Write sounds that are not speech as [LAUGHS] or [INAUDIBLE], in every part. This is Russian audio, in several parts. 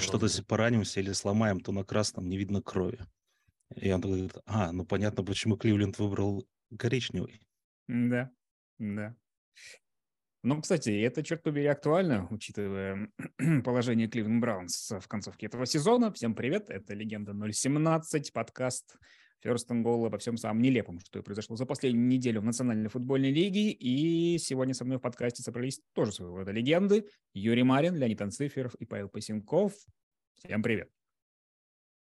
Что-то поранимся или сломаем, то на красном не видно крови. И он говорит, а, ну понятно, почему Кливленд выбрал коричневый. Да, да. Ну, кстати, это, черт побери, актуально, учитывая [CLEARS THROAT] положение Кливленд Браунс в концовке этого сезона. Всем привет, это «Легенда 017», подкаст Goal обо всем самом нелепом, что произошло за последнюю неделю в Национальной футбольной лиге. И сегодня со мной в подкасте собрались тоже своего рода легенды. Юрий Марин, Леонид Анциферов и Павел Пасенков. Всем привет.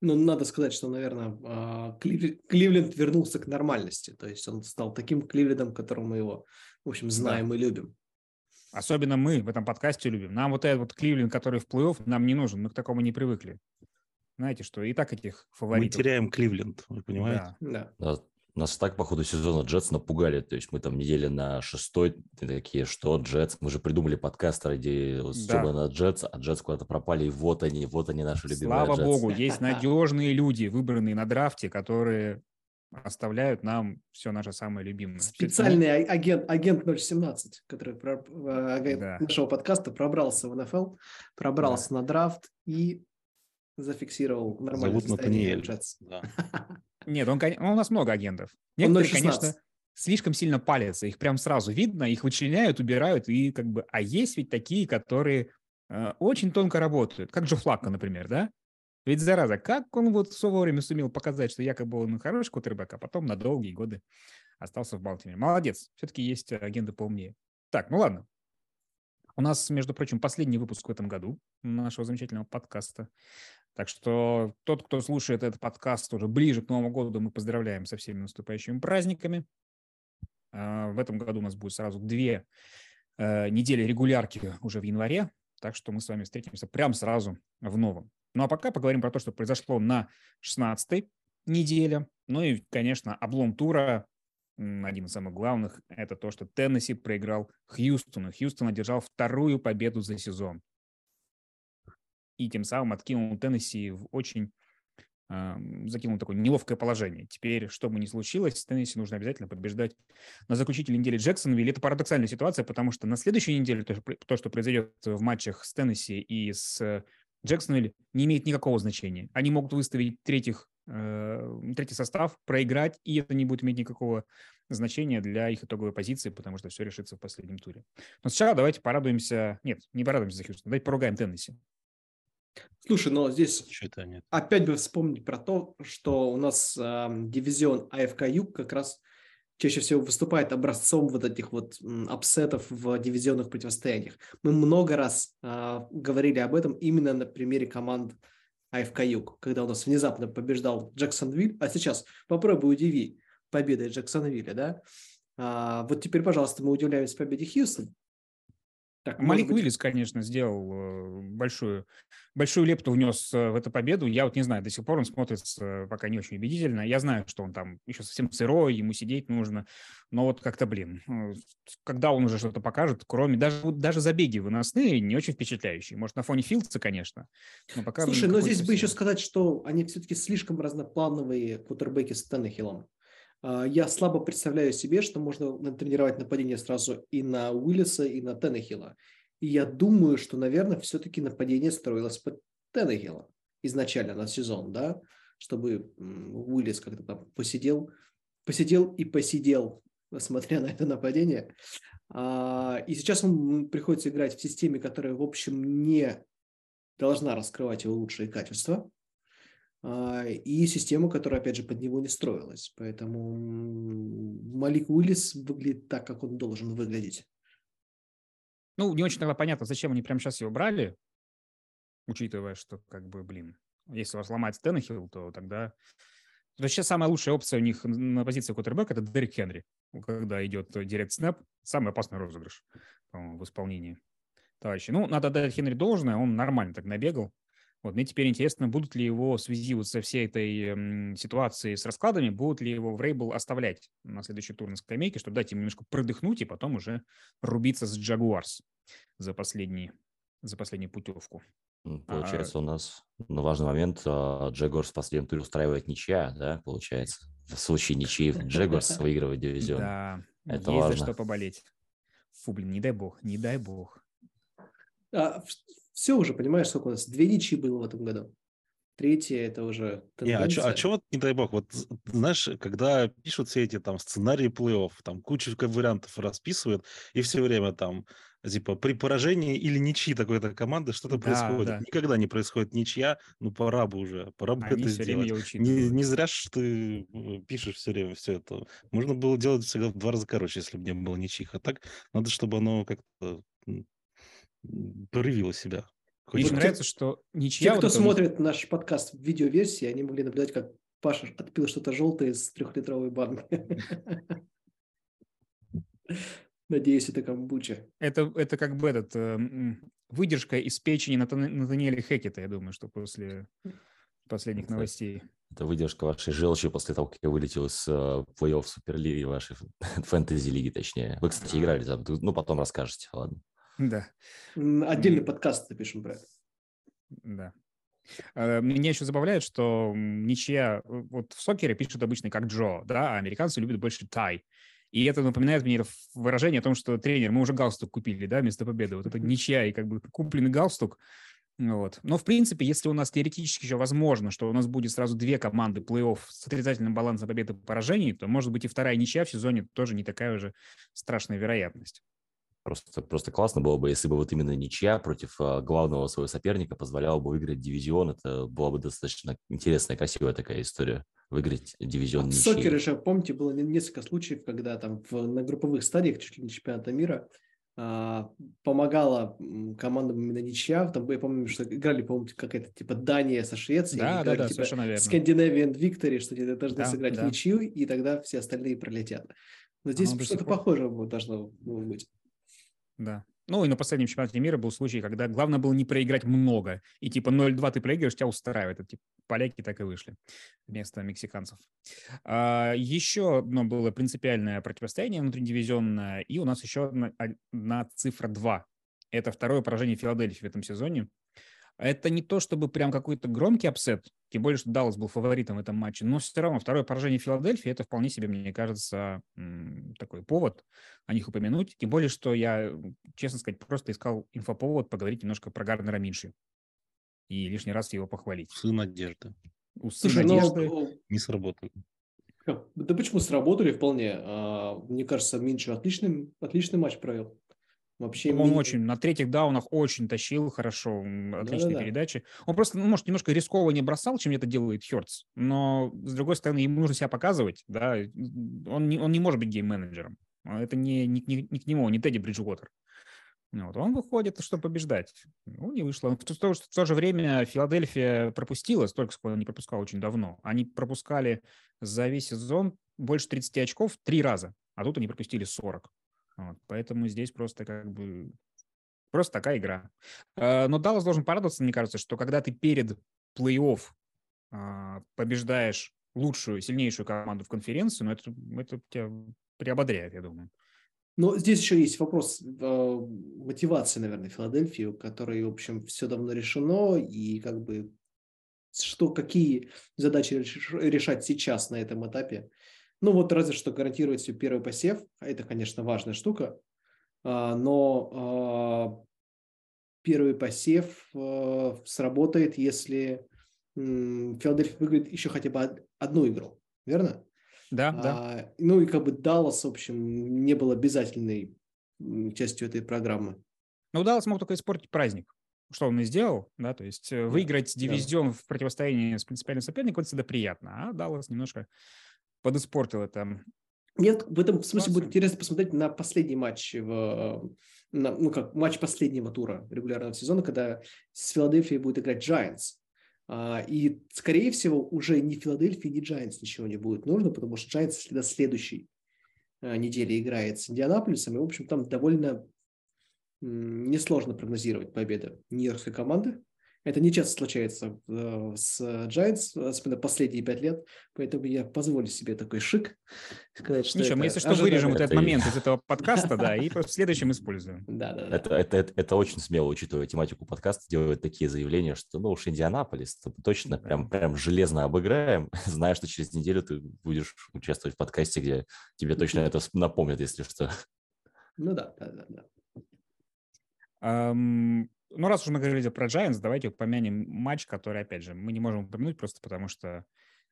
Ну, надо сказать, что, наверное, а, Кливленд вернулся к нормальности. То есть он стал таким Кливлендом, которым мы его, в общем, знаем да. и любим. Особенно мы в этом подкасте любим. Нам вот этот вот Кливленд, который в плей-офф, нам не нужен. Мы к такому не привыкли. Знаете, что и так этих фаворитов... Мы теряем Кливленд, вы понимаете? Да. да. Нас так по ходу сезона Джетс напугали. То есть мы там недели на шестой такие, что Джетс, мы же придумали подкаст ради да. на Джетс, а Джетс куда-то пропали, и вот они, вот они наши любимые Слава Джетс. богу, [LAUGHS] есть надежные люди, выбранные на драфте, которые оставляют нам все наше самое любимое. Специальный агент, агент 017, который про, э, агент да. нашего подкаста пробрался в НФЛ, пробрался да. на драфт и зафиксировал нормальное Зовут Натаниэль. Да. [LAUGHS] Нет, он, он, у нас много агентов. Некоторые, конечно, слишком сильно палятся, их прям сразу видно, их вычленяют, убирают, и как бы, а есть ведь такие, которые э, очень тонко работают, как Джо Флакко, например, да? Ведь, зараза, как он вот все вовремя сумел показать, что якобы он хороший кутербэк, а потом на долгие годы остался в Балтиморе. Молодец, все-таки есть агенты поумнее. Так, ну ладно. У нас, между прочим, последний выпуск в этом году нашего замечательного подкаста. Так что тот, кто слушает этот подкаст уже ближе к Новому году, мы поздравляем со всеми наступающими праздниками. А, в этом году у нас будет сразу две э, недели регулярки уже в январе, так что мы с вами встретимся прямо сразу в новом. Ну а пока поговорим про то, что произошло на 16-й неделе. Ну и, конечно, облом тура, один из самых главных, это то, что Теннесси проиграл Хьюстону. Хьюстон одержал вторую победу за сезон. И тем самым откинул Теннесси в очень закинул такое неловкое положение. Теперь, что бы ни случилось, Теннесси нужно обязательно побеждать на заключительной неделе Джексонвилл. Это парадоксальная ситуация, потому что на следующей неделе то, то что произойдет в матчах с Теннесси и с Джексонвилл не имеет никакого значения. Они могут выставить третьих, э, третий состав, проиграть, и это не будет иметь никакого значения для их итоговой позиции, потому что все решится в последнем туре. Но сначала давайте порадуемся... Нет, не порадуемся за Хьюстон, давайте поругаем Теннесси. Слушай, но здесь нет. опять бы вспомнить про то, что у нас э, дивизион АФК Юг как раз чаще всего выступает образцом вот этих вот upset ов в дивизионных противостояниях. Мы много раз э, говорили об этом именно на примере команд АФК Юг, когда у нас внезапно побеждал Джексонвилл, а сейчас попробуй удиви победой Джексонвилля, да? А, вот теперь, пожалуйста, мы удивляемся победе Хьюстон. Так, Малик быть... Уиллис, конечно, сделал э, большую, большую лепту внес э, в эту победу. Я вот не знаю, до сих пор он смотрится пока не очень убедительно. Я знаю, что он там еще совсем сырой, ему сидеть нужно. Но вот как-то, блин, э, когда он уже что-то покажет, кроме... Даже, даже забеги выносные не очень впечатляющие. Может, на фоне Филдса, конечно. Но пока Слушай, но здесь бы еще сказать, что они все-таки слишком разноплановые кутербеки с Теннехиллом. А, я слабо представляю себе, что можно натренировать нападение сразу и на Уиллиса, и на Теннехилла. И я думаю, что, наверное, все-таки нападение строилось под Теннехилла изначально на сезон, да, чтобы Уиллис как-то там посидел, посидел и посидел, смотря на это нападение. А, и сейчас он приходится играть в системе, которая, в общем, не должна раскрывать его лучшие качества. А, и система, которая, опять же, под него не строилась. Поэтому Малик Уиллис выглядит так, как он должен выглядеть. Ну, не очень тогда понятно, зачем они прямо сейчас его брали, учитывая, что, как бы, блин, если у вас ломается Теннехилл, то тогда... То сейчас самая лучшая опция у них на позиции кутербэка – это Дерек Хенри. Когда идет директ снэп, самый опасный розыгрыш в исполнении товарищи. Ну, надо дать Хенри должное, он нормально так набегал. Вот мне теперь интересно, будут ли его в связи вот со всей этой м, ситуацией с раскладами, будут ли его в Рейбл оставлять на следующий тур на скамейке, чтобы дать ему немножко продыхнуть и потом уже рубиться с Джагуарс за, последний, за последнюю путевку. Получается, а... у нас на важный момент Джагуарс в последнем туре устраивает ничья, да, получается? В случае ничьи Джагуарс [LAUGHS] выигрывает дивизион. Да, Это есть важно. за что поболеть. Фу, блин, не дай бог, не дай бог. А, все уже, понимаешь, сколько у нас? Две ничьи было в этом году. Третье – это уже тенденция. Не, а что а вот, не дай бог, вот знаешь, когда пишут все эти там сценарии плей-офф, там кучу вариантов расписывают, и все время там типа при поражении или ничьи такой-то команды что-то да, происходит. Да. Никогда не происходит ничья, ну пора бы уже, пора бы Они это сделать. Не, не зря же ты э, пишешь все время все это. Можно было делать всегда в два раза короче, если бы не было ничьих. А так надо, чтобы оно как-то проявило себя. Мне вот нравится, что ничья... Те, кто вот смотрит это... наш подкаст в видеоверсии, они могли наблюдать, как Паша отпил что-то желтое из трехлитровой банки. [LAUGHS] Надеюсь, это камбуча. Это, это как бы этот, э, выдержка из печени Натаниэля Хекета, я думаю, что после последних это, новостей. Это выдержка вашей желчи после того, как я вылетел из э, плей-офф Суперлиги, вашей [LAUGHS] фэнтези-лиги, точнее. Вы, кстати, играли там, ну, потом расскажете, ладно. Да. Отдельный подкаст напишем про это. Да. Э, меня еще забавляет, что ничья, э, вот в сокере пишут обычно как Джо, да, а американцы любят больше тай. И это напоминает мне выражение о том, что тренер, мы уже галстук купили, да, вместо победы. Вот это ничья и как бы купленный галстук. Вот. Но, в принципе, если у нас теоретически еще возможно, что у нас будет сразу две команды плей-офф с отрицательным балансом побед и поражений, то, может быть, и вторая ничья в сезоне тоже не такая уже страшная вероятность. Просто, просто классно было бы, если бы вот именно ничья против а, главного своего соперника позволяла бы выиграть дивизион. Это была бы достаточно интересная, красивая такая история. Выиграть дивизион В сокере же, помните, было несколько случаев, когда там в, на групповых стадиях чуть ли не чемпионата мира а, помогала командам именно ничья. Там, я помню, что играли, по-моему, какая-то типа Дания со Швецией. Да, да, да, типа, совершенно верно. Scandinavian Victory, что они должны да, сыграть да. в ничью, и тогда все остальные пролетят. Но здесь что-то похожее должно быть. Да. Ну и на последнем чемпионате мира был случай, когда главное было не проиграть много. И типа 0-2 ты проигрываешь, тебя устраивает. Это, типа, поляки так и вышли вместо мексиканцев. А, еще одно было принципиальное противостояние внутридивизионное. И у нас еще одна, одна цифра 2. Это второе поражение Филадельфии в этом сезоне. Это не то, чтобы прям какой-то громкий upset, тем более, что Даллас был фаворитом в этом матче, но все равно второе поражение Филадельфии – это вполне себе, мне кажется, такой повод о них упомянуть. Тем более, что я, честно сказать, просто искал инфоповод поговорить немножко про Гарднера Минши и лишний раз его похвалить. Сын надежды. У сына надежды но... не сработали. Да почему сработали вполне? А, мне кажется, Минши отличный, отличный матч провел. Вообще он очень на третьих даунах очень тащил хорошо, отличные Да-да-да. передачи. Он просто, ну, может, немножко рисково не бросал, чем это делает Хёртс, но, с другой стороны, ему нужно себя показывать, да, он не, он не может быть гейм-менеджером. Это не, не, не, не к нему, не Тедди Бриджуотер. Вот, он выходит, чтобы побеждать. Ну, не вышло. В то, в то же время Филадельфия пропустила столько, сколько не пропускал очень давно. Они пропускали за весь сезон больше 30 очков три раза, а тут они пропустили 40. Вот, поэтому здесь просто как бы просто такая игра. А, но Даллас должен порадоваться, мне кажется, что когда ты перед плей-офф а, побеждаешь лучшую, сильнейшую команду в конференции, ну, это, это тебя приободряет, я думаю. Но здесь еще есть вопрос э, мотивации, наверное, Филадельфии, у которой, в общем, все давно решено, и как бы что, какие задачи решать сейчас на этом этапе, ну вот разве что гарантировать себе первый посев, а это, конечно, важная штука, а, но а, первый посев сработает, если Филадельфия выиграет еще хотя бы одну игру, верно? Да, а, да. Ну и как бы Даллас, в общем, не был обязательной частью этой программы. Ну, Даллас мог только испортить праздник, что он и сделал, да, то есть э, выиграть дивизион да. в противостоянии с принципиальным соперником, это всегда приятно, а Даллас немножко подиспортил это. Нет, в этом смысле будет интересно посмотреть на последний матч, в, на, ну как матч последнего тура регулярного сезона, когда с Филадельфией будет играть Giants. А, и, скорее всего, уже ни Филадельфии, ни Giants ничего не будет нужно, потому что Giants до следующей а, недели играет с Индианаполисом, и, в общем, там довольно несложно прогнозировать победу нью-йоркской команды. Это не часто случается э, с Giants, особенно последние пять лет, поэтому я позволю себе такой шик сказать, что Ничего, мы если что вырежем вот этот момент из этого подкаста, да, и [LAUGHS] в следующем используем. Да, да, да. Это, это, это, очень смело, учитывая тематику подкаста, делать такие заявления, что, ну уж Индианаполис, точно прям, прям железно обыграем, [LAUGHS] зная, что через неделю ты будешь участвовать в подкасте, где тебе точно это напомнят, если что. Ну да, да, да, да. Um, ну, раз уж мы говорили про Giants, давайте упомянем матч, который, опять же, мы не можем упомянуть просто потому, что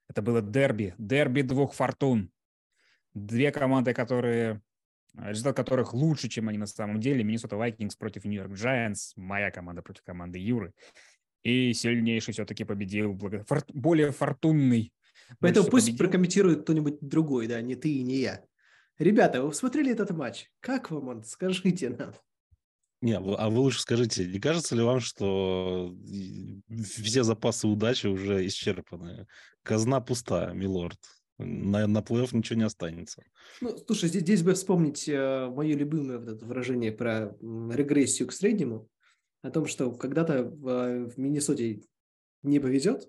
это было дерби, дерби двух фортун. Две команды, которые, результат которых лучше, чем они на самом деле. Миннесота Vikings против Нью-Йорк Giants, моя команда против команды Юры. И сильнейший все-таки победил, благо... Фор... более фортунный. Поэтому пусть победил. прокомментирует кто-нибудь другой, да, не ты и не я. Ребята, вы смотрели этот матч? Как вам он? Скажите нам. Не, а вы лучше скажите, не кажется ли вам, что все запасы удачи уже исчерпаны? Казна пуста, милорд. На, на плей-офф ничего не останется. Ну, слушай, здесь, бы вспомнить э, мое любимое вот это выражение про регрессию к среднему, о том, что когда-то в, в Миннесоте не повезет,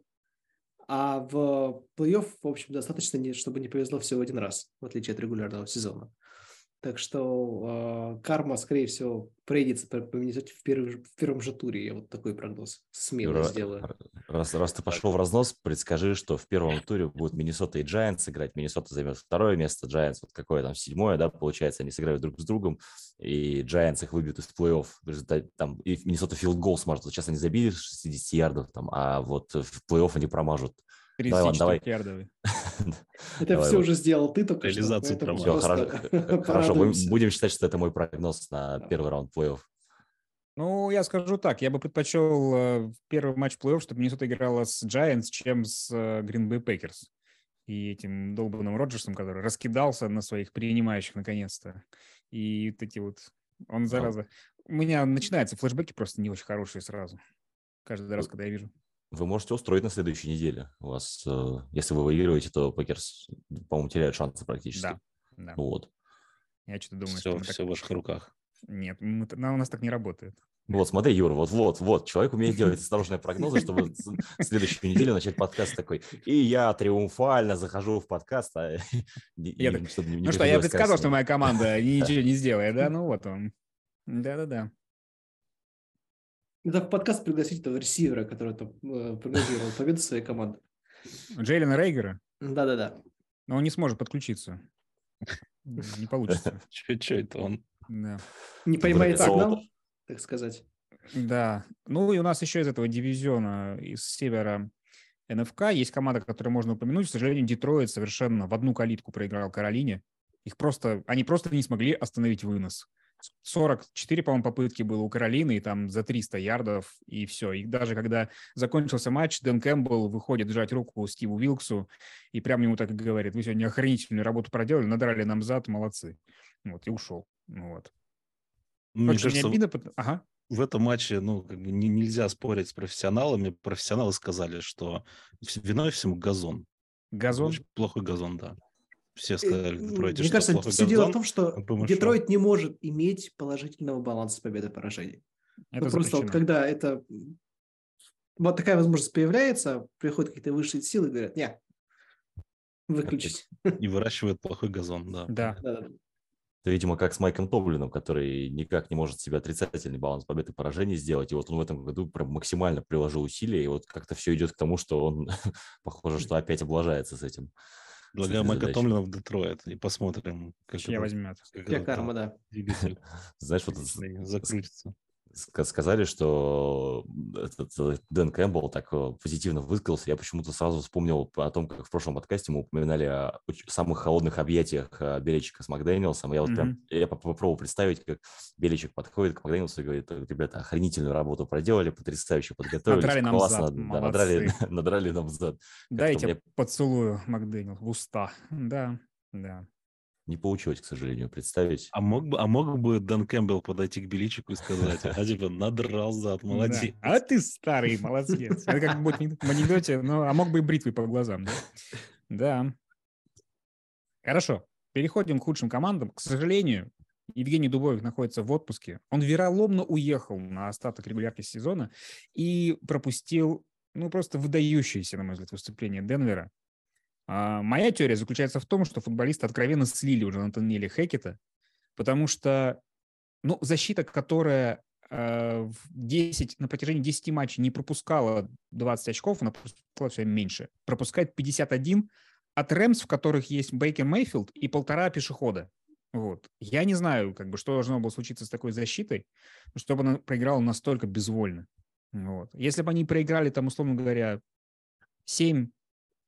а в плей-офф, в общем, достаточно, чтобы не повезло всего один раз, в отличие от регулярного сезона. Так что э, карма, скорее всего, пройдется по Миннесоте в, в первом же туре. Я вот такой прогноз смело Юра, сделаю. Раз, раз ты пошел в разнос, предскажи, что в первом туре будут Миннесота и Giants играть. Миннесота займет второе место, Giants вот какое там седьмое, да, получается, они сыграют друг с другом, и Giants их выбьют из плей-офф. Там и Миннесота филд гол сможет. Сейчас они забили 60 ярдов, там, а вот в плей-офф они промажут 34 давай, ярдовый. [LAUGHS] Это все уже сделал ты только Реализацию что. Все, хорошо, [LAUGHS] хорошо. будем считать, что это мой прогноз на первый раунд плей-офф. Ну, я скажу так, я бы предпочел э, первый матч плей-офф, чтобы Миннесота играла с Giants, чем с э, Green Bay Packers. И этим долбанным Роджерсом, который раскидался на своих принимающих наконец-то. И вот эти вот... Он, зараза... У меня начинаются флешбеки просто не очень хорошие сразу. Каждый раз, когда я вижу вы можете устроить на следующей неделе. У вас, э, если вы выигрываете, то Packers, по-моему, теряют шансы практически. Да, да. Вот. Я что-то думаю, все, что все так... в ваших руках. Нет, мы, у нас так не работает. Вот, смотри, Юра, вот, вот, вот, человек умеет делать осторожные прогнозы, чтобы следующую неделю начать подкаст такой. И я триумфально захожу в подкаст, а [LAUGHS] я так, ну что, я предсказал, что моя команда ничего не сделает, да? Ну вот он. Да-да-да. Надо в подкаст пригласить этого ресивера, который там э, прогнозировал победу своей команды. Джейлена Рейгера? Да-да-да. Но он не сможет подключиться. Не получится. [LAUGHS] Че это он? Да. Не поймает сигнал, так сказать. Да. Ну и у нас еще из этого дивизиона, из севера НФК, есть команда, которую можно упомянуть. К сожалению, Детройт совершенно в одну калитку проиграл Каролине. Их просто, они просто не смогли остановить вынос. 44, по-моему, попытки было у Каролины, и там за 300 ярдов, и все. И даже когда закончился матч, Дэн Кэмпбелл выходит сжать руку Стиву Вилксу, и прямо ему так и говорит, вы сегодня охранительную работу проделали, надрали нам зад, молодцы. Вот, и ушел. Ну, вот. Мне Очень кажется, обидно, ага. в этом матче ну, как бы нельзя спорить с профессионалами. Профессионалы сказали, что виной всему газон. Газон? Очень плохой газон, да. Все сказали в Детройте, Мне что кажется, все дело в том, что Детройт не может иметь положительного баланса победы и поражений. Это ну, просто вот когда это вот такая возможность появляется, приходят какие-то высшие силы и говорят, не, выключить. И выращивают плохой газон, да. Да. да, да. Это, видимо, как с Майком Тоблином, который никак не может себе отрицательный баланс победы и поражений сделать. И вот он в этом году прям максимально приложил усилия, и вот как-то все идет к тому, что он, [LAUGHS] похоже, что опять облажается с этим. Предлагаю Майка Томлина в Детройт и посмотрим, как Чья возьмет. Как карма, да. [LAUGHS] Знаешь, вот закрутится сказали, что этот э, Дэн Кэмпбелл так э, позитивно высказался, я почему-то сразу вспомнил о том, как в прошлом подкасте мы упоминали о самых холодных объятиях э, Беличика с Макдэниелсом. Я вот mm-hmm. прям я попробовал представить, как Беличик подходит к Макдэниелсу и говорит, ребята, охранительную работу проделали, потрясающе подготовились. Надрали нам классно, зад, да, надрали, [LAUGHS] надрали нам зад. Дайте мне... поцелую Макдэниел в уста. Да, да. Не получилось, к сожалению, представить. А мог бы, а мог бы Дэн Кэмпбелл подойти к Беличику и сказать, а типа надрал зад, молодец. А ты старый, молодец. Это как будет в анекдоте, ну, а мог бы и бритвой по глазам, да? Да. Хорошо, переходим к худшим командам. К сожалению, Евгений Дубовик находится в отпуске. Он вероломно уехал на остаток регулярки сезона и пропустил, ну, просто выдающееся, на мой взгляд, выступление Денвера. А, моя теория заключается в том, что футболисты откровенно слили уже Натаниэля Хекета, потому что ну, защита, которая э, в 10, на протяжении 10 матчей не пропускала 20 очков, она пропускала все меньше. Пропускает 51 от Рэмс, в которых есть Бейкер Мейфилд и полтора пешехода. Вот. Я не знаю, как бы, что должно было случиться с такой защитой, чтобы она проиграла настолько безвольно. Вот. Если бы они проиграли, там, условно говоря, 7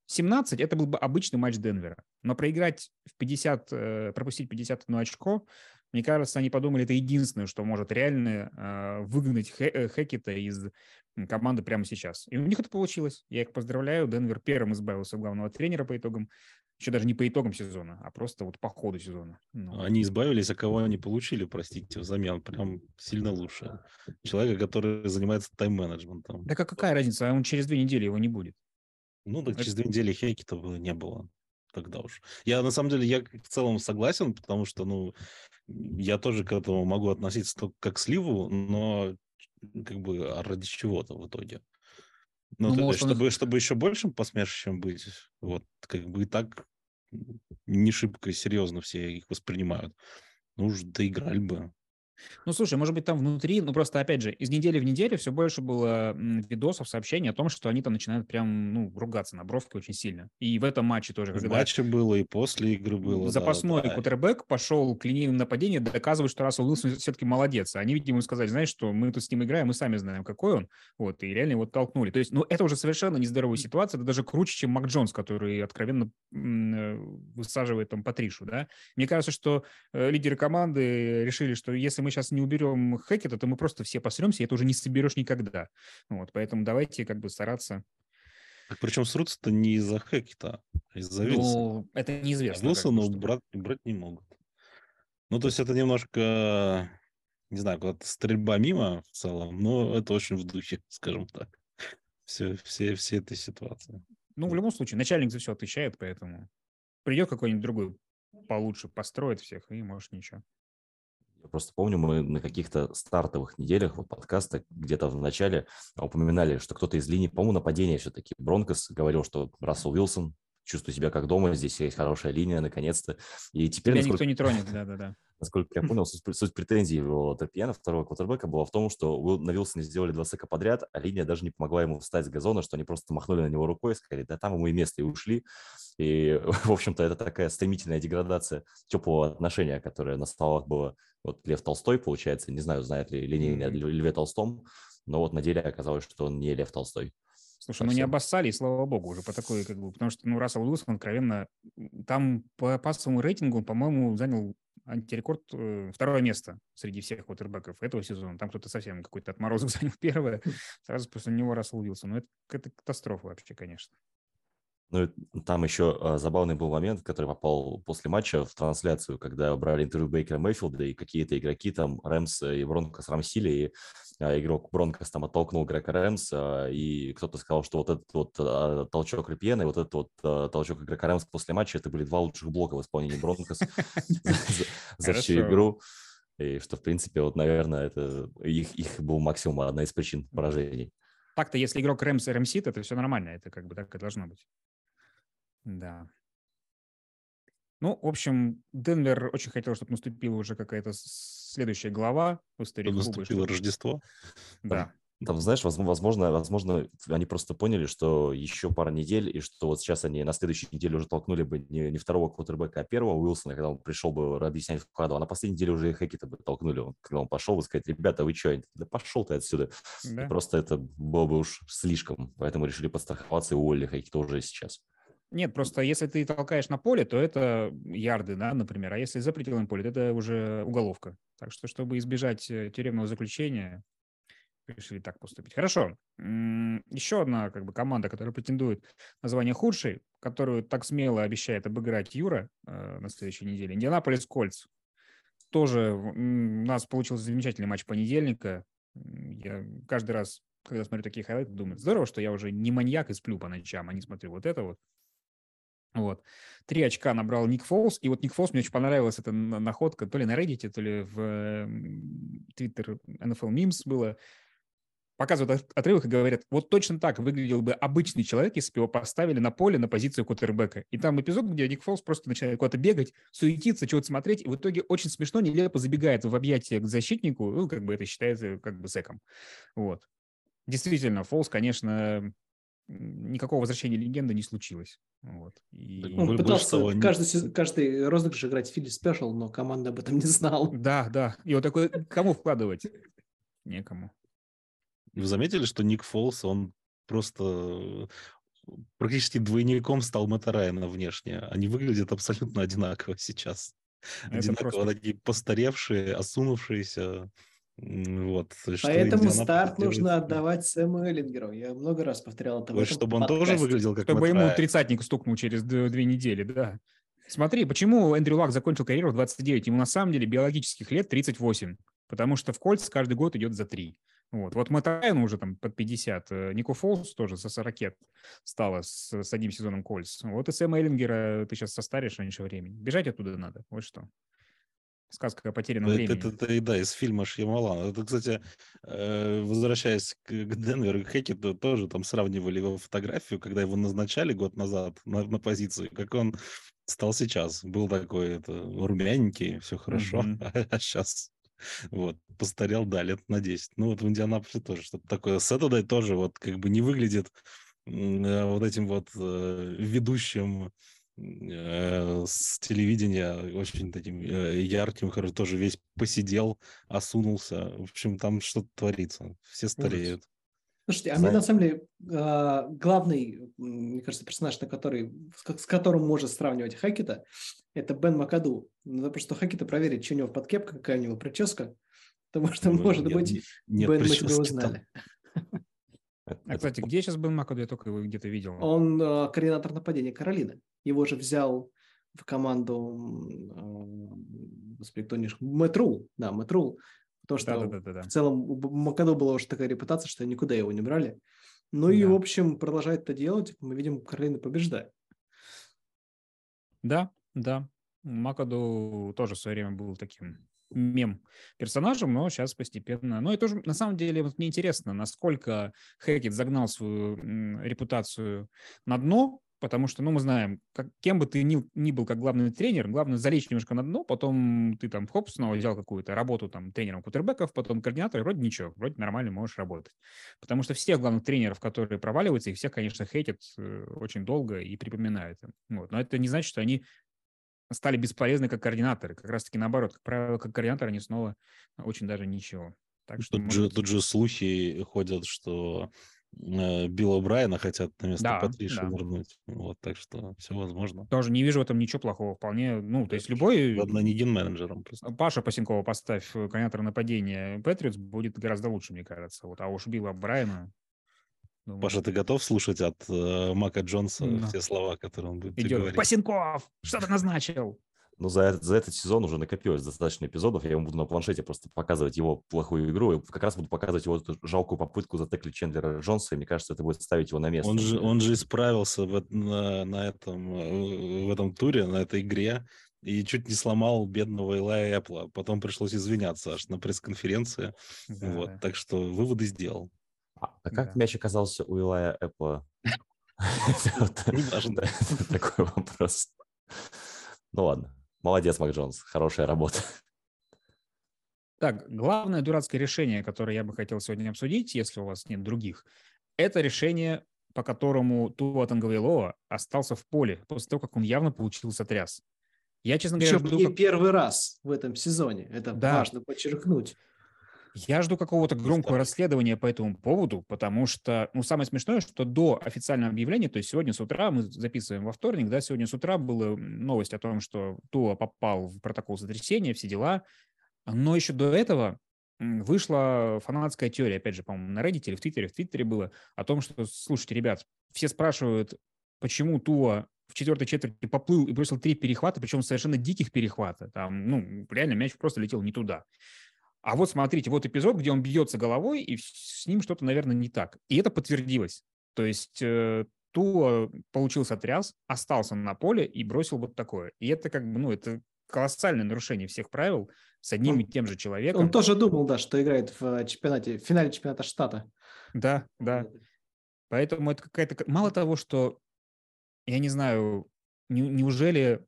17 это был бы обычный матч Денвера. Но проиграть в 50, э, пропустить 51 очко, мне кажется, они подумали, это единственное, что может реально э, выгнать э, Хекета из команды прямо сейчас. И у них это получилось. Я их поздравляю. Денвер первым избавился от главного тренера по итогам. Еще даже не по итогам сезона, а просто вот по ходу сезона. Ну. Они избавились, а кого они получили, простите, взамен. Прям сильно лучше. Человека, который занимается тайм-менеджментом. Да какая разница? Он через две недели его не будет. Ну, так через две недели Хейки-то не было тогда уж. Я, на самом деле, я в целом согласен, потому что, ну, я тоже к этому могу относиться только как к сливу, но как бы а ради чего-то в итоге. Ну, ну то есть, чтобы, чтобы еще большим посмешищем быть, вот, как бы и так не шибко серьезно все их воспринимают. Ну уж доиграли бы. Ну, слушай, может быть, там внутри, ну, просто, опять же, из недели в неделю все больше было видосов, сообщений о том, что они там начинают прям, ну, ругаться на бровке очень сильно. И в этом матче тоже. В матче было, и после игры было. Запасной да, да. кутербэк пошел к линейным нападениям доказывать, что Рассел Уилсон все-таки молодец. Они, видимо, сказали, знаешь, что мы тут с ним играем, мы сами знаем, какой он. Вот, и реально его толкнули. То есть, ну, это уже совершенно нездоровая ситуация. Это даже круче, чем Мак Джонс, который откровенно э, высаживает там Патришу, да. Мне кажется, что э, лидеры команды решили, что если мы сейчас не уберем Хекета, то мы просто все посремся, и это уже не соберешь никогда. Вот, поэтому давайте как бы стараться так причем срутся-то не из-за Хекета, а из-за Вилсона. Ну, это неизвестно. Вилсона как, брать, брать не могут. Ну, то есть это немножко, не знаю, куда-то стрельба мимо в целом, но это очень в духе, [LAUGHS] скажем так. Все, все, все этой ситуации. Ну, в любом случае, начальник за все отвечает, поэтому придет какой-нибудь другой получше, построит всех, и может ничего. Просто помню, мы на каких-то стартовых неделях вот подкаста где-то в начале упоминали, что кто-то из линии, по-моему, нападения все-таки. Бронкос говорил, что Рассел Уилсон чувствую себя как дома, здесь есть хорошая линия, наконец-то. И теперь... Тебя насколько... никто не тронет, [LAUGHS] да-да-да. Насколько я понял, суть, суть претензий его Терпьяна, второго квотербека, была в том, что на Вилсоне сделали два сека подряд, а линия даже не помогла ему встать с газона, что они просто махнули на него рукой, сказали, да там ему и место, и ушли. И, [LAUGHS] в общем-то, это такая стремительная деградация теплого отношения, которое на столах было вот Лев Толстой, получается, не знаю, знает ли Ленин mm-hmm. Льве Толстом, но вот на деле оказалось, что он не Лев Толстой. Слушай, ну не обоссали, и слава богу, уже по такой, как бы, потому что, ну, Рассел Уилсон, откровенно, там по пассовому рейтингу, по-моему, занял антирекорд э, второе место среди всех квотербеков этого сезона. Там кто-то совсем какой-то отморозок [LAUGHS] занял первое, сразу после него Рассел Уилсон. Ну, это, это катастрофа вообще, конечно. Ну, там еще а, забавный был момент, который попал после матча в трансляцию, когда брали интервью Бейкера Мэйфилда, и какие-то игроки там, Рэмс и Бронкос рамсили, и а, игрок Бронкос там оттолкнул игрока Рэмс, а, и кто-то сказал, что вот этот вот толчок Репьена и вот этот вот толчок игрока Рэмс после матча, это были два лучших блока в исполнении Бронкос [LAUGHS] за всю игру. И что, в принципе, вот, наверное, это их, их был максимум одна из причин поражений. Так-то, если игрок Рэмс рэмсит, это все нормально, это как бы так и должно быть. Да. Ну, в общем, Денвер очень хотел, чтобы наступила уже какая-то следующая глава в истории клуба. Наступило Рождество. Да. Там, знаешь, возможно, возможно, они просто поняли, что еще пара недель, и что вот сейчас они на следующей неделе уже толкнули бы не, не второго квотербека, а первого Уилсона, когда он пришел бы объяснять вкладу, а на последней неделе уже и Хекета бы толкнули, когда он пошел бы сказать, ребята, вы что? Да пошел ты отсюда. Да. Просто это было бы уж слишком, поэтому решили подстраховаться и уволили Хекета уже сейчас. Нет, просто если ты толкаешь на поле, то это ярды, да, например, а если за пределами поля, то это уже уголовка. Так что, чтобы избежать э, тюремного заключения, решили так поступить. Хорошо. Еще одна как бы, команда, которая претендует на звание худшей, которую так смело обещает обыграть Юра э, на следующей неделе. Индианаполис Кольц. Тоже у нас получился замечательный матч понедельника. Я каждый раз, когда смотрю такие хайлайты, думаю, здорово, что я уже не маньяк и сплю по ночам, а не смотрю вот это вот. Вот. Три очка набрал Ник Фолс. И вот Ник Фолс, мне очень понравилась эта находка, то ли на Reddit, то ли в Twitter NFL Memes было. Показывают отрывок и говорят, вот точно так выглядел бы обычный человек, если бы его поставили на поле на позицию кутербека. И там эпизод, где Ник Фолс просто начинает куда-то бегать, суетиться, чего-то смотреть, и в итоге очень смешно, нелепо забегает в объятия к защитнику, ну, как бы это считается как бы секом. Вот. Действительно, Фолс, конечно, никакого возвращения легенды не случилось. Вот. И... Он пытался того, каждый, каждый розыгрыш играть в Фили Спешл, но команда об этом не знала. Да, да. И вот такой, кому вкладывать? Некому. Вы заметили, что Ник Фолс, он просто практически двойником стал Мэтта Райана внешне. Они выглядят абсолютно одинаково сейчас. Это одинаково просто... такие постаревшие, осунувшиеся. Вот, Поэтому старт нужно отдавать Сэму Эллингеру. Я много раз повторял это. Вот, чтобы он тоже выглядел как Чтобы ему тридцатник стукнул через две недели, да. Смотри, почему Эндрю Лак закончил карьеру в 29? Ему на самом деле биологических лет 38, потому что в Кольц каждый год идет за 3. Вот, вот Мэтт Райан уже там под 50, э, Нико Фолс тоже со 40 стало с, с одним сезоном Кольц. Вот и Сэма Эллингера ты сейчас состаришь раньше времени. Бежать оттуда надо, вот что. Сказка о потерянном это, времени. Это, это, да, из фильма Шьямалана. Это, кстати, э, возвращаясь к, к Денверу и Хекету, тоже там сравнивали его фотографию, когда его назначали год назад на, на позицию, как он стал сейчас. Был такой это, румяненький, все хорошо, mm-hmm. [LAUGHS] а, сейчас вот, постарел, да, лет на 10. Ну, вот в Индианаполисе тоже что-то такое. Сэттердей тоже вот как бы не выглядит э, вот этим вот э, ведущим с телевидения очень таким э, ярким, который тоже весь посидел, осунулся. В общем, там что-то творится. Все стареют. Слушайте, а Знаете? мне на самом деле а, главный, мне кажется, персонаж, на который, с которым можно сравнивать Хакета, это Бен Макаду. Надо просто Хакета проверить, что у него под кепкой, какая у него прическа. Потому что, ну, может нет, быть, нет Бен мы тебя узнали. А, кстати, где сейчас Бен Макаду? Я только его где-то видел. Он э, координатор нападения Каролины. Его же взял в команду, э, господи, кто не... Мэтрул, да, Мэтрул Потому что да, да, да, да. в целом у Макаду была уже такая репутация, что никуда его не брали. Ну да. и, в общем, продолжает это делать. Мы видим, Каролина побеждает. Да, да. Макаду тоже в свое время был таким мем персонажем, но сейчас постепенно... Ну, это тоже, на самом деле, вот мне интересно, насколько Хэкет загнал свою репутацию на дно, потому что, ну, мы знаем, как, кем бы ты ни, ни был как главный тренер, главное залечь немножко на дно, потом ты там, хоп, снова взял какую-то работу там тренером кутербеков, потом координатор, и вроде ничего, вроде нормально можешь работать. Потому что всех главных тренеров, которые проваливаются, их всех, конечно, хейтят э, очень долго и припоминают. Вот. Но это не значит, что они стали бесполезны как координаторы. Как раз-таки наоборот, как правило, как координаторы они снова очень даже ничего. Так что, тут, же, тут же слухи ходят, что Э, Билла Брайана хотят на место да, Патриши да. вернуть. Вот, так что все возможно. Тоже не вижу в этом ничего плохого. Вполне, ну, то есть любой... Ладно, не ген-менеджером просто. Паша Пасенкова поставь э, координатора нападения Патриотс, будет гораздо лучше, мне кажется. Вот, а уж Билла Брайана... Думаю... Паша, ты готов слушать от э, Мака Джонса да. все слова, которые он будет Идет. говорить? Пасенков! Что ты назначил? Но за, за этот сезон уже накопилось достаточно эпизодов. Я ему буду на планшете просто показывать его плохую игру. И как раз буду показывать его жалкую попытку затеклить Чендлера Джонса. И мне кажется, это будет ставить его на место. Он же, он же исправился в, на, на этом, э, в этом туре, на этой игре. И чуть не сломал бедного Илая Эппла. Потом пришлось извиняться аж на пресс-конференции. Да. Вот, так что выводы сделал. А, а как да. мяч оказался у Илая Эппла? [LAUGHS] [LAUGHS] Такой вопрос. Ну ладно. Молодец, Мак Джонс, хорошая работа. Так, главное дурацкое решение, которое я бы хотел сегодня обсудить, если у вас нет других, это решение, по которому Туа Танговейлова остался в поле после того, как он явно получил сотряс. Я, честно говоря, жду... не как... первый раз в этом сезоне. Это да. важно подчеркнуть. Я жду какого-то громкого расследования по этому поводу, потому что, ну, самое смешное, что до официального объявления, то есть сегодня с утра, мы записываем во вторник, да, сегодня с утра была новость о том, что Туа попал в протокол сотрясения, все дела, но еще до этого вышла фанатская теория, опять же, по-моему, на Reddit или в Твиттере, в Твиттере было, о том, что, слушайте, ребят, все спрашивают, почему Туа в четвертой четверти поплыл и бросил три перехвата, причем совершенно диких перехвата. Там, ну, реально мяч просто летел не туда. А вот смотрите, вот эпизод, где он бьется головой, и с ним что-то, наверное, не так. И это подтвердилось. То есть э, Туа получил сотряс, остался на поле и бросил вот такое. И это как бы, ну, это колоссальное нарушение всех правил с одним он, и тем же человеком. Он тоже думал, да, что играет в чемпионате, в финале чемпионата штата. Да, да. Поэтому это какая-то... Мало того, что, я не знаю, неужели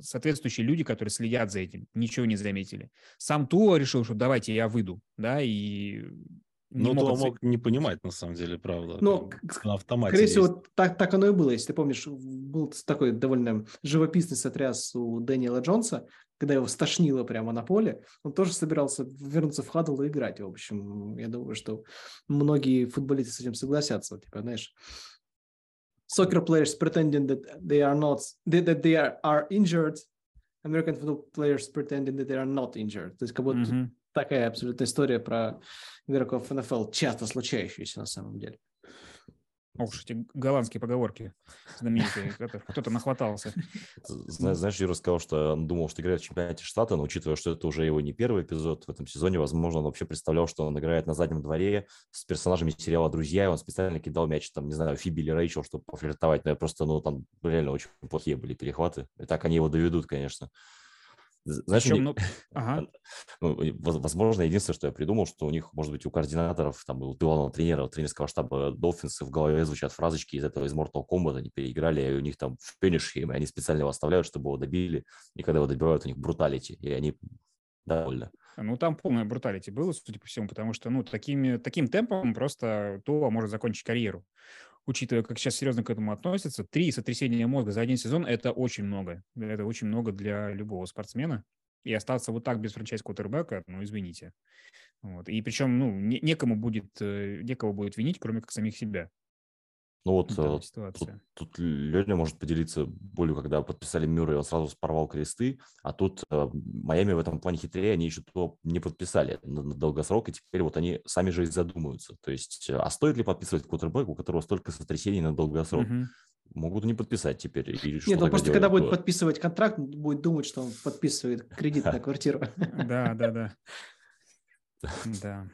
соответствующие люди, которые следят за этим, ничего не заметили? Сам Туа решил, что давайте я выйду, да, и ну, то мог не понимать, на самом деле, правда. Но на автомате скорее всего, так, так оно и было. Если ты помнишь, был такой довольно живописный сотряс у Дэниела Джонса, когда его стошнило прямо на поле, он тоже собирался вернуться в хадл и играть. В общем, я думаю, что многие футболисты с этим согласятся. Типа, знаешь, soccer players pretending that they are not, that they are, are injured, American football players pretending that they are not injured. То есть как будто mm-hmm. такая абсолютная история про игроков НФЛ, часто случающаяся на самом деле. Ох уж эти голландские поговорки знаменитые, [LAUGHS] кто-то нахватался. Знаешь, Юра сказал, что он думал, что играет в чемпионате штата, но учитывая, что это уже его не первый эпизод в этом сезоне, возможно, он вообще представлял, что он играет на заднем дворе с персонажами сериала «Друзья», и он специально кидал мяч, там, не знаю, Фиби или Рэйчел, чтобы пофлиртовать, но я просто, ну, там реально очень плохие были перехваты. И так они его доведут, конечно. Знаешь, Причем, них, ну, ага. [LAUGHS] ну, возможно, единственное, что я придумал, что у них, может быть, у координаторов, там, у главного тренера, у тренерского штаба Долфинс в голове звучат фразочки из этого, из Mortal Kombat, они переиграли, и у них там финиш, и они специально его оставляют, чтобы его добили, и когда его добивают, у них бруталити, и они довольны. Ну, там полная бруталити было, судя по всему, потому что, ну, такими, таким темпом просто Туа может закончить карьеру учитывая, как сейчас серьезно к этому относятся, три сотрясения мозга за один сезон – это очень много. Это очень много для любого спортсмена. И остаться вот так без франчайз-кутербека, ну, извините. Вот. И причем, ну, не, некому будет, э, некого будет винить, кроме как самих себя. Ну вот э, тут, тут Леня может поделиться болью, когда подписали Мюррей, он сразу порвал кресты, а тут э, Майами в этом плане хитрее, они еще то не подписали на, на долгосрок, и теперь вот они сами же и задумаются. То есть, а стоит ли подписывать кутербэк, у которого столько сотрясений на долгосрок? Угу. Могут не подписать теперь. Или Нет, он просто когда будет подписывать контракт, будет думать, что он подписывает кредит [LAUGHS] на квартиру. Да, да, да. [LAUGHS] Да.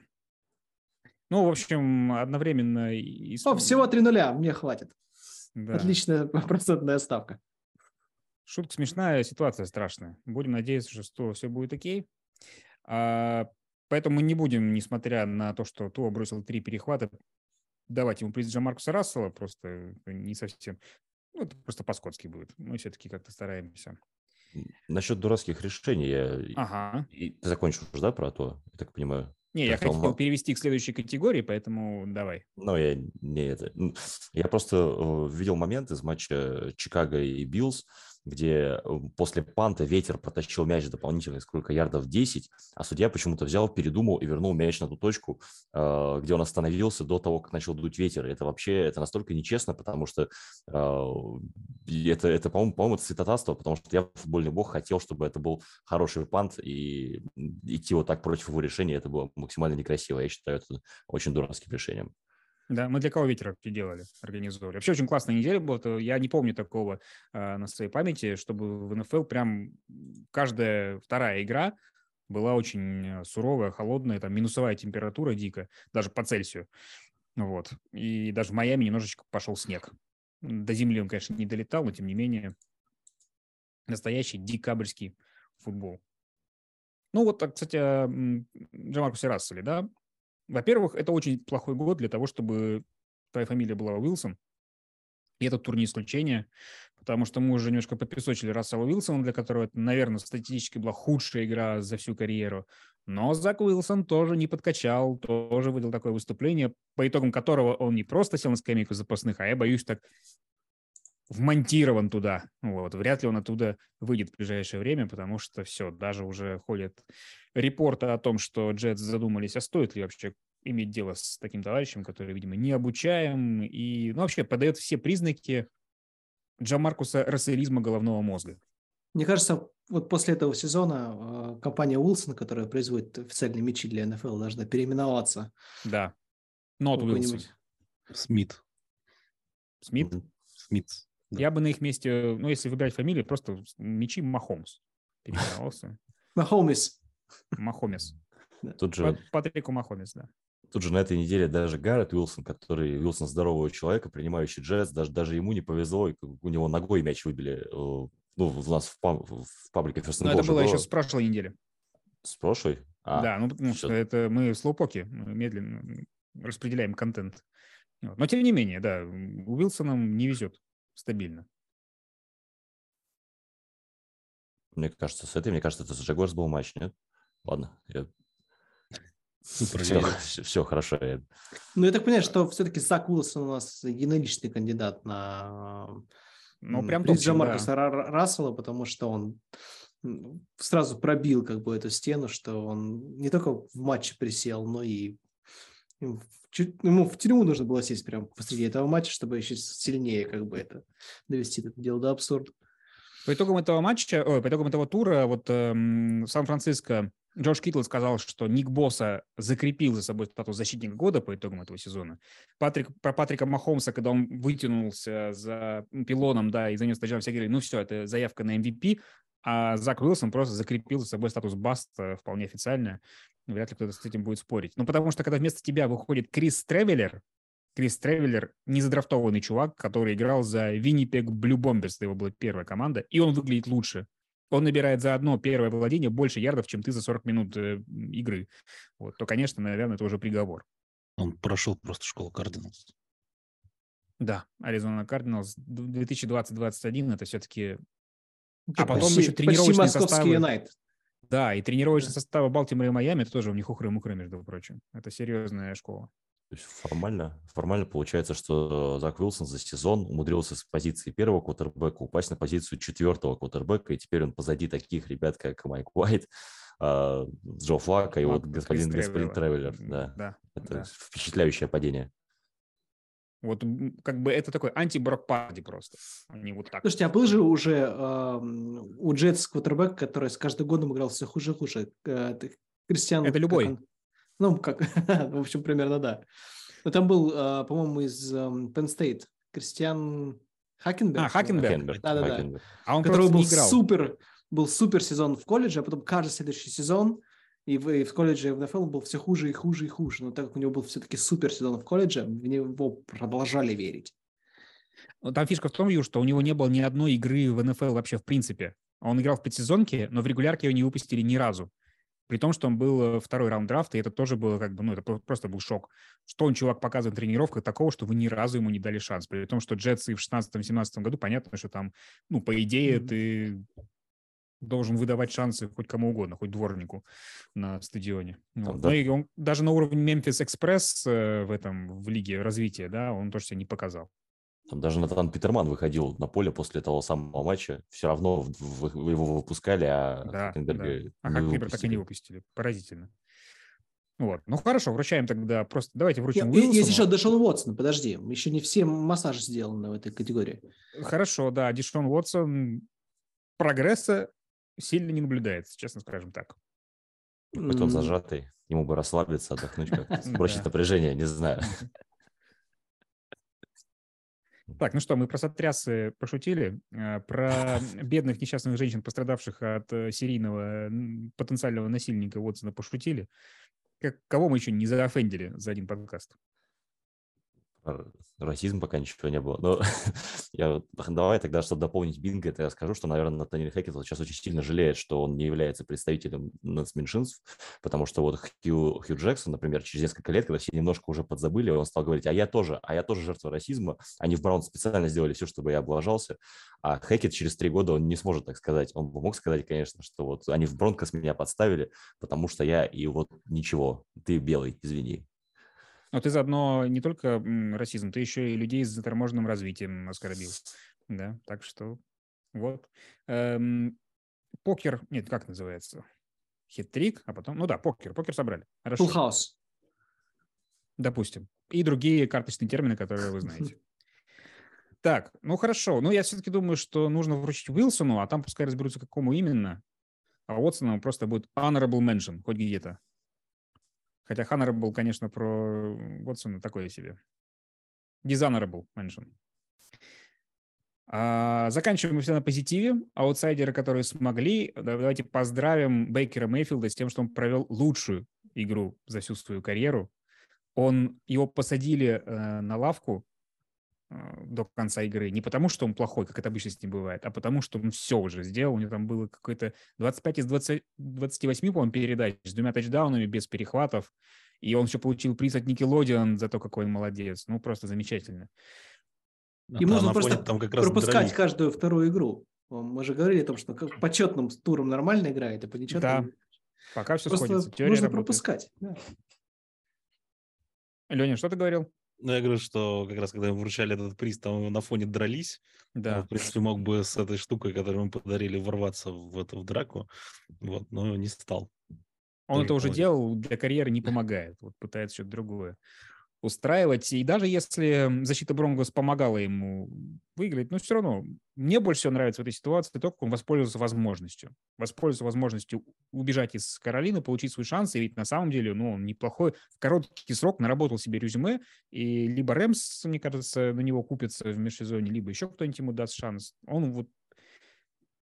Ну, в общем, одновременно... И... О, всего три нуля, мне хватит. Да. Отличная [LAUGHS] процентная ставка. Шутка смешная, ситуация страшная. Будем надеяться, что все будет окей. А, поэтому мы не будем, несмотря на то, что Туа бросил три перехвата, давать ему приз Маркуса Рассела, просто не совсем... Ну, это просто по-скотски будет. Мы все-таки как-то стараемся. Насчет дурацких решений я... Ага. И ты закончишь да, про то, я так понимаю? Не, я хотел он... перевести к следующей категории, поэтому давай. Ну, я не это. Я просто э, видел момент из матча Чикаго и Bills, где э, после punt а ветер протащил мяч дополнительно сколько ярдов 10, а судья почему-то взял, передумал и вернул мяч на ту точку, э, где он остановился до того, как начал дуть ветер. Это вообще это настолько нечестно, потому что э, это, это по-моему, по-моему, это святотатство, потому что я, футбольный бог, хотел, чтобы это был хороший пант, и идти вот так против его решения, это было максимально некрасиво. Я считаю, это очень дурацким решением. Да, мы для кого ветер делали, организовали. Вообще очень классная неделя была. Я не помню такого э, на своей памяти, чтобы в НФЛ прям каждая вторая игра была очень э, суровая, холодная, там минусовая температура дико, даже по Цельсию. Вот. И даже в Майами немножечко пошел снег. До земли он, конечно, не долетал, но тем не менее настоящий декабрьский футбол. Ну вот, кстати, Джамаркусе Расселе, да, во-первых, это очень плохой год для того, чтобы твоя фамилия была Уилсон. И этот тур не исключение, потому что мы уже немножко попесочили Рассела Уилсона, для которого это, наверное, статистически была худшая игра за всю карьеру. Но Зак Уилсон тоже не подкачал, тоже выдал такое выступление, по итогам которого он не просто сел на скамейку запасных, а я боюсь так вмонтирован туда. Вот. Вряд ли он оттуда выйдет в ближайшее время, потому что все, даже уже ходят репорты о том, что Джетс задумались, а стоит ли вообще иметь дело с таким товарищем, который, видимо, не обучаем и ну, вообще подает все признаки Джамаркуса расселизма головного мозга. Мне кажется, вот после этого сезона э, компания Уилсон, которая производит официальные мячи для НФЛ, должна переименоваться. Да. Нот Уилсон. Смит. Смит? Смит. Да. Я бы на их месте, ну, если выбирать фамилию, просто мечи Махомс переименовался. Махомес. Махомес. Тут же... Патрику Махомес, да. Тут же на этой неделе даже Гаррет Уилсон, который Уилсон здорового человека, принимающий джетс, даже, даже ему не повезло, у него ногой мяч выбили. Э, ну, у нас в, паб, в паблике First Но это было, было еще с прошлой недели. С прошлой? А, да, ну потому что это мы слоупоки, медленно распределяем контент. Но тем не менее, да, Уилсонам не везет стабильно. Мне кажется, с этой, мне кажется, это с Джагорс был матч, нет? Ладно, я... Все, все, все хорошо. Ну, я так понимаю, что все-таки Зак Уилсон у нас единоличный кандидат на ну, прям приз Джо Маркуса да. Рассела, потому что он сразу пробил как бы эту стену, что он не только в матче присел, но и ему в тюрьму нужно было сесть прямо посреди этого матча, чтобы еще сильнее как бы это довести это дело до абсурда. По итогам этого матча, ой, по итогам этого тура, вот эм, Сан-Франциско Джордж Китл сказал, что Ник Босса закрепил за собой статус защитника года по итогам этого сезона. Патрик, про Патрика Махомса, когда он вытянулся за пилоном, да, и занес тачдаун, все говорили, ну все, это заявка на MVP, а Зак Уилсон просто закрепил за собой статус bust а вполне официально. Вряд ли кто-то с этим будет спорить. Ну, потому что, когда вместо тебя выходит Крис Тревелер, Крис Тревелер – незадрафтованный чувак, который играл за Winnipeg Blue Bombers, это его была первая команда, и он выглядит лучше. Он набирает за одно первое владение больше ярдов, чем ты за 40 минут э, игры. Вот, то, конечно, наверное, это уже приговор. Он прошел просто школу Кардиналс. Да, Аризона Кардиналс 2020-2021 это все-таки... А потом почти, еще тренировочные составы. Юнайт. Да, и тренировочные составы Балтимора и Майами, это тоже у них ухры-мухры, между прочим. Это серьезная школа. То есть формально, формально получается, что Зак Уилсон за сезон умудрился с позиции первого квотербека упасть на позицию четвертого квотербека, и теперь он позади таких ребят, как Майк Уайт, а, Джо Флака и вот господин, господин Тревелер. Да. да. Это да. впечатляющее падение. Вот как бы это такой анти-Брок Парди просто. Они вот так. Слушайте, а был же уже э, у Джетс квотербек, который с каждым годом играл все хуже и хуже. Э, Кристиан... Это любой. Ну, как, [LAUGHS] в общем, примерно да. Но там был, а, по-моему, из эм, Penn State Кристиан Хакенберг. А, Хакенберг. Да, да, да. А он который был супер, был супер сезон в колледже, а потом каждый следующий сезон и в, и в колледже, в НФЛ был все хуже и хуже и хуже. Но так как у него был все-таки супер сезон в колледже, в него продолжали верить. Там фишка в том, Ю, что у него не было ни одной игры в НФЛ вообще в принципе. Он играл в предсезонке, но в регулярке его не выпустили ни разу. При том, что он был э, второй раунд драфта, и это тоже было как бы, ну, это просто был шок. Что он, чувак, показывает на тренировках такого, что вы ни разу ему не дали шанс. При том, что Джетсы в 16-17 году, понятно, что там, ну, по идее, mm-hmm. ты должен выдавать шансы хоть кому угодно, хоть дворнику на стадионе. Вот. Да. Ну, и он даже на уровне Мемфис Экспресс в этом, в лиге развития, да, он тоже себя не показал. Там даже Натан Питерман выходил на поле после того самого матча. Все равно его выпускали, а да, Хакенберга да. А Хакенберга так и не выпустили. Поразительно. Вот. Ну хорошо, вручаем тогда просто. Давайте вручим Уилсону. Есть еще Дэшон Уотсон, подожди. Еще не все массажи сделаны в этой категории. Хорошо, да. Дэшон Уотсон прогресса сильно не наблюдается, честно скажем так. Какой-то он зажатый. Ему бы расслабиться, отдохнуть как-то, [LAUGHS] сбросить напряжение, не знаю. [LAUGHS] Так, ну что, мы про сотрясы пошутили, э, про [LAUGHS] бедных несчастных женщин, пострадавших от э, серийного потенциального насильника Уотсона пошутили. Как, кого мы еще не заофендили за один подкаст? Расизм пока ничего не было. Но [LAUGHS] я, давай тогда, чтобы дополнить Бинга, это я скажу, что, наверное, Натаниэль Хекет сейчас очень сильно жалеет, что он не является представителем нацменьшинств, потому что вот Хью, Хью Джексон, например, через несколько лет, когда все немножко уже подзабыли, он стал говорить, а я тоже, а я тоже жертва расизма. Они в Браун специально сделали все, чтобы я облажался. А Хекет через три года он не сможет так сказать. Он мог сказать, конечно, что вот они в Бронкос меня подставили, потому что я и вот ничего, ты белый, извини. Но ты заодно не только расизм, ты еще и людей с заторможенным развитием оскорбил. Да, так что вот. Эм, покер, нет, как называется? Хитрик, а потом, ну да, покер, покер собрали. Хорошо. Full house. Допустим. И другие карточные термины, которые вы знаете. [LAUGHS] Так, ну хорошо. Ну, я все-таки думаю, что нужно вручить Уилсону, а там пускай разберутся, какому именно. А Уотсону просто будет honorable mention, хоть где-то. Хотя Ханнер был, конечно, про Уотсона такое себе. Dishonorable mention. А, заканчиваем все на позитиве. Аутсайдеры, которые смогли, давайте поздравим Бейкера Мейфилда с тем, что он провел лучшую игру за всю свою карьеру. Он, его посадили э, на лавку до конца игры. Не потому, что он плохой, как это обычно с ним бывает, а потому, что он все уже сделал. У него там было какое-то 25 из 20, 28, по-моему, передач с двумя тачдаунами, без перехватов. И он еще получил приз от Никелодиан за то, какой он молодец. Ну, просто замечательно. Ему нужно просто там как раз пропускать дровить. каждую вторую игру. Мы же говорили о том, что по почетным турам нормально играет, а по нечетным... Да, пока все просто сходится. Теория нужно работает. пропускать. Да. Леня, что ты говорил? Ну, я говорю, что как раз когда им вручали этот приз, там на фоне дрались. Да. Он, в принципе, мог бы с этой штукой, которую мы подарили, ворваться в эту в драку. Вот, но не стал. Он Тоже это уже делал, для карьеры не помогает. Вот пытается что-то другое устраивать. И даже если защита Бронгос помогала ему выиграть, но все равно мне больше всего нравится в этой ситуации то, как он воспользовался возможностью. Воспользовался возможностью убежать из Каролины, получить свой шанс. И ведь на самом деле, ну, он неплохой. В короткий срок наработал себе резюме. И либо Рэмс, мне кажется, на него купится в межсезонье, либо еще кто-нибудь ему даст шанс. Он вот...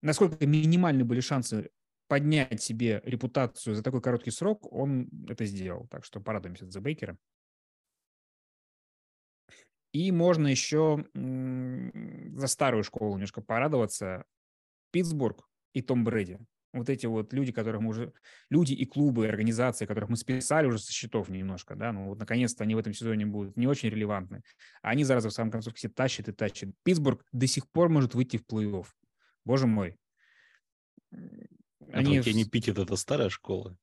Насколько минимальны были шансы поднять себе репутацию за такой короткий срок, он это сделал. Так что порадуемся за Бейкера. И можно еще за старую школу немножко порадоваться. Питтсбург и Том Брэди. Вот эти вот люди, которых мы уже... Люди и клубы, и организации, которых мы списали уже со счетов немножко, да, ну вот наконец-то они в этом сезоне будут не очень релевантны. А они зараз в самом концовке все тащат и тащат. Питтсбург до сих пор может выйти в плей-офф. Боже мой. Они... А Кенни Питтит – это старая школа?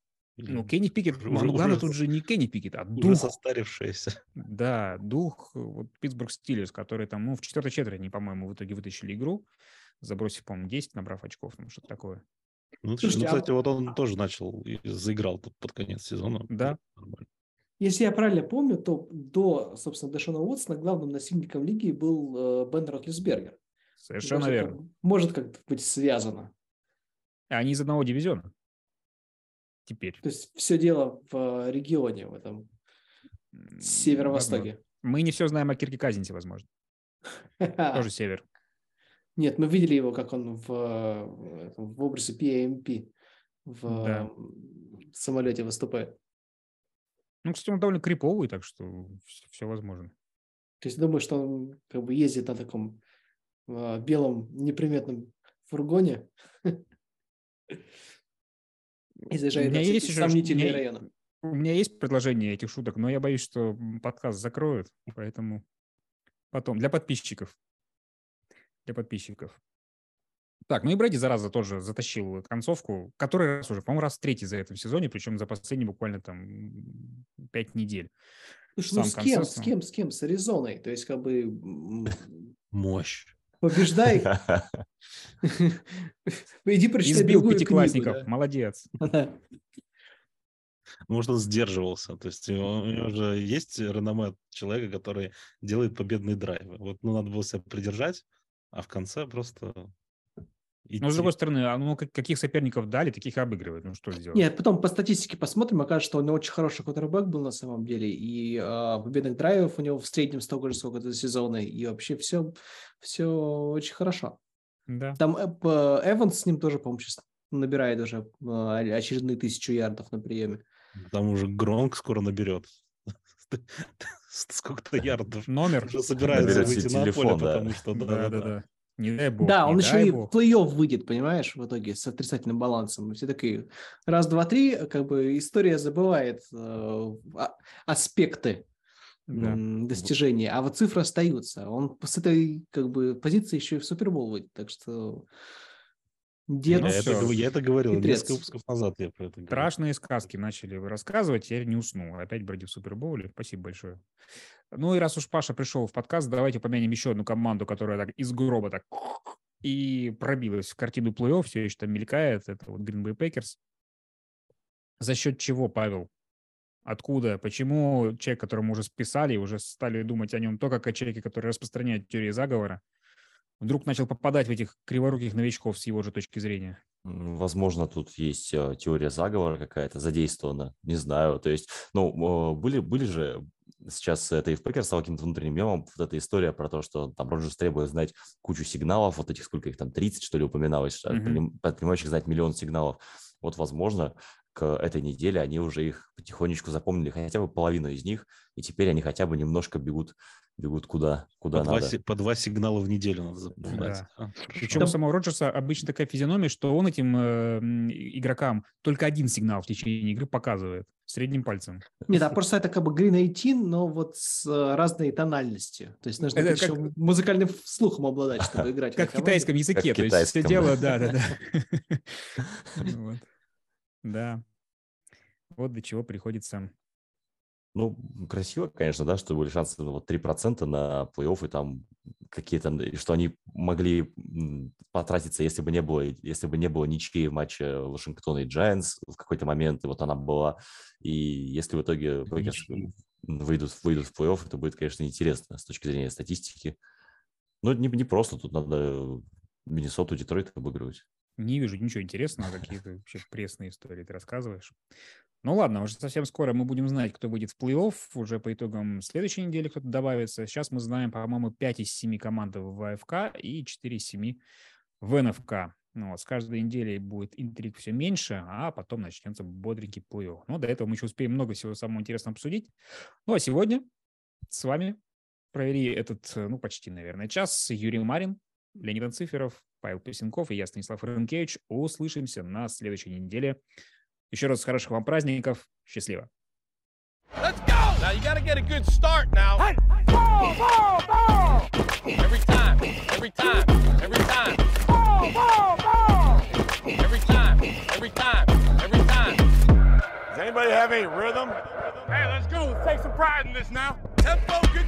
Ну, Кенни Пикет, уже, главное уже, тут же не Кенни Пикет, а дух. Уже состарившаяся. Да, дух вот Питтсбург Стиллерс, который там, ну, в четвертой четверти, по-моему, в итоге вытащили игру, забросив, по-моему, 10, набрав очков, ну, что-то такое. Ну, Слушайте, ну, кстати, а... вот он тоже начал и заиграл тут под конец сезона. Да. Если я правильно помню, то до, собственно, Дэшона Уотсона главным насильником лиги был э, Бен Ротлисбергер. Совершенно может, верно. Может как-то быть связано. Они из одного дивизиона теперь. То есть все дело в э, регионе, в этом северо-востоке. Мы не все знаем о Кирке Казинце, возможно. [LAUGHS] Тоже север. Нет, мы видели его, как он в, э, в образе PAMP в да. самолете выступает. Ну, кстати, он довольно криповый, так что все, все возможно. То есть думаю, что он как бы ездит на таком uh, белом неприметном фургоне [LAUGHS] и заезжает у меня есть еще, сомнительные у меня, районы. У меня есть предложение этих шуток, но я боюсь, что подкаст закроют, поэтому потом. Для подписчиков. Для подписчиков. Так, ну и Брэди, зараза, тоже затащил концовку, который раз уже, по-моему, раз третий за этом сезоне, причем за последние буквально там пять недель. Слушай, ну с кем, с кем, с кем? С Аризоной. То есть, как бы... Мощь. Побеждай. [LAUGHS] Иди прочитай Избил пятиклассников. Книгу, да? Молодец. [LAUGHS] Может, он сдерживался. То есть у него уже есть реноме человека, который делает победные драйвы. Вот ну, надо было себя придержать, а в конце просто Идти. Но, с другой стороны, а ну, каких соперников дали, таких обыгрывают. Ну, что сделать? Нет, потом по статистике посмотрим, окажется, что он очень хороший квотербек был на самом деле, и э, победных драйвов у него в среднем столько же, сколько за сезона, и вообще все, все очень хорошо. Да. Там э, Эванс с ним тоже, по-моему, сейчас набирает уже э, очередные тысячу ярдов на приеме. Там уже Гронк скоро наберет [LAUGHS] сколько-то ярдов. Номер. Уже собирается выйти на поле, потому что... Да, да, да. Не дай бог. Да, он еще и бог. в плей-офф выйдет, понимаешь, в итоге с отрицательным балансом. Все такие раз, два, три, как бы история забывает э, аспекты да. достижения, а вот цифры остаются. Он с этой как бы позиции еще и в Супербол выйдет, так что Дед, я, это, я это говорил Хитрец. несколько выпусков назад. Я про это Страшные сказки начали рассказывать, теперь не усну. Опять Брэди в Супербоуле. Спасибо большое. Ну и раз уж Паша пришел в подкаст, давайте помянем еще одну команду, которая так из гроба так и пробилась в картину плей-офф, все еще там мелькает. Это вот Green Bay Packers. За счет чего, Павел? Откуда? Почему человек, которому уже списали, уже стали думать о нем только как о человеке, который распространяет теории заговора, вдруг начал попадать в этих криворуких новичков с его же точки зрения? Возможно, тут есть э, теория заговора какая-то задействована, не знаю. То есть, ну, были, были же сейчас это и в Пекер стало каким-то внутренним мемом, вот эта история про то, что там Роджерс требует знать кучу сигналов, вот этих, сколько их там, 30, что ли, упоминалось, mm-hmm. предпринимающих знать миллион сигналов. Вот, возможно, к этой неделе они уже их потихонечку запомнили, хотя бы половину из них, и теперь они хотя бы немножко бегут бегут куда, куда по надо. Два, по два сигнала в неделю надо запоминать. Да. А, Причем у самого Роджерса обычно такая физиономия, что он этим э, игрокам только один сигнал в течение игры показывает средним пальцем. Нет, а просто это как бы Green 18, но вот с э, разной тональностью. То есть нужно это еще как... музыкальным слухом обладать, чтобы [LAUGHS] играть. Как в китайском языке. То есть все дело, да, да, да. Да. [LAUGHS] Вот до чего приходится Ну, красиво, конечно, да, что были шансы вот 3% на плей-офф, и там какие-то, что они могли потратиться, если бы не было, если бы не было ничьей в матче Вашингтона и Giants в какой-то момент, и вот она была, и если в итоге выйдут, выйдут в плей-офф, это будет, конечно, интересно с точки зрения статистики. Но не, не просто, тут надо Миннесоту, Детройт обыгрывать. Не вижу ничего интересного, какие-то вообще пресные истории ты рассказываешь. Ну ладно, уже совсем скоро мы будем знать, кто выйдет в плей-офф. Уже по итогам следующей недели кто-то добавится. Сейчас мы знаем, по-моему, 5 из 7 команд в АФК и 4 из 7 в НФК. Ну, вот, с каждой неделей будет интриг все меньше, а потом начнется бодренький плей-офф. Но до этого мы еще успеем много всего самого интересного обсудить. Ну, а сегодня с вами провели этот, ну, почти, наверное, час. Юрий Марин, Леонид Анциферов, Павел Песенков и я, Станислав Рынкевич. Услышимся на следующей неделе. Еще раз хороших вам праздников. Счастливо. Let's go! Now you gotta get a good start now. Hey, ball, ball, ball! Every time, every time, every time. Ball, ball, ball! Every time, every time, every time. Does anybody have any rhythm? Hey, let's go. Let's take some pride in this now. Tempo good.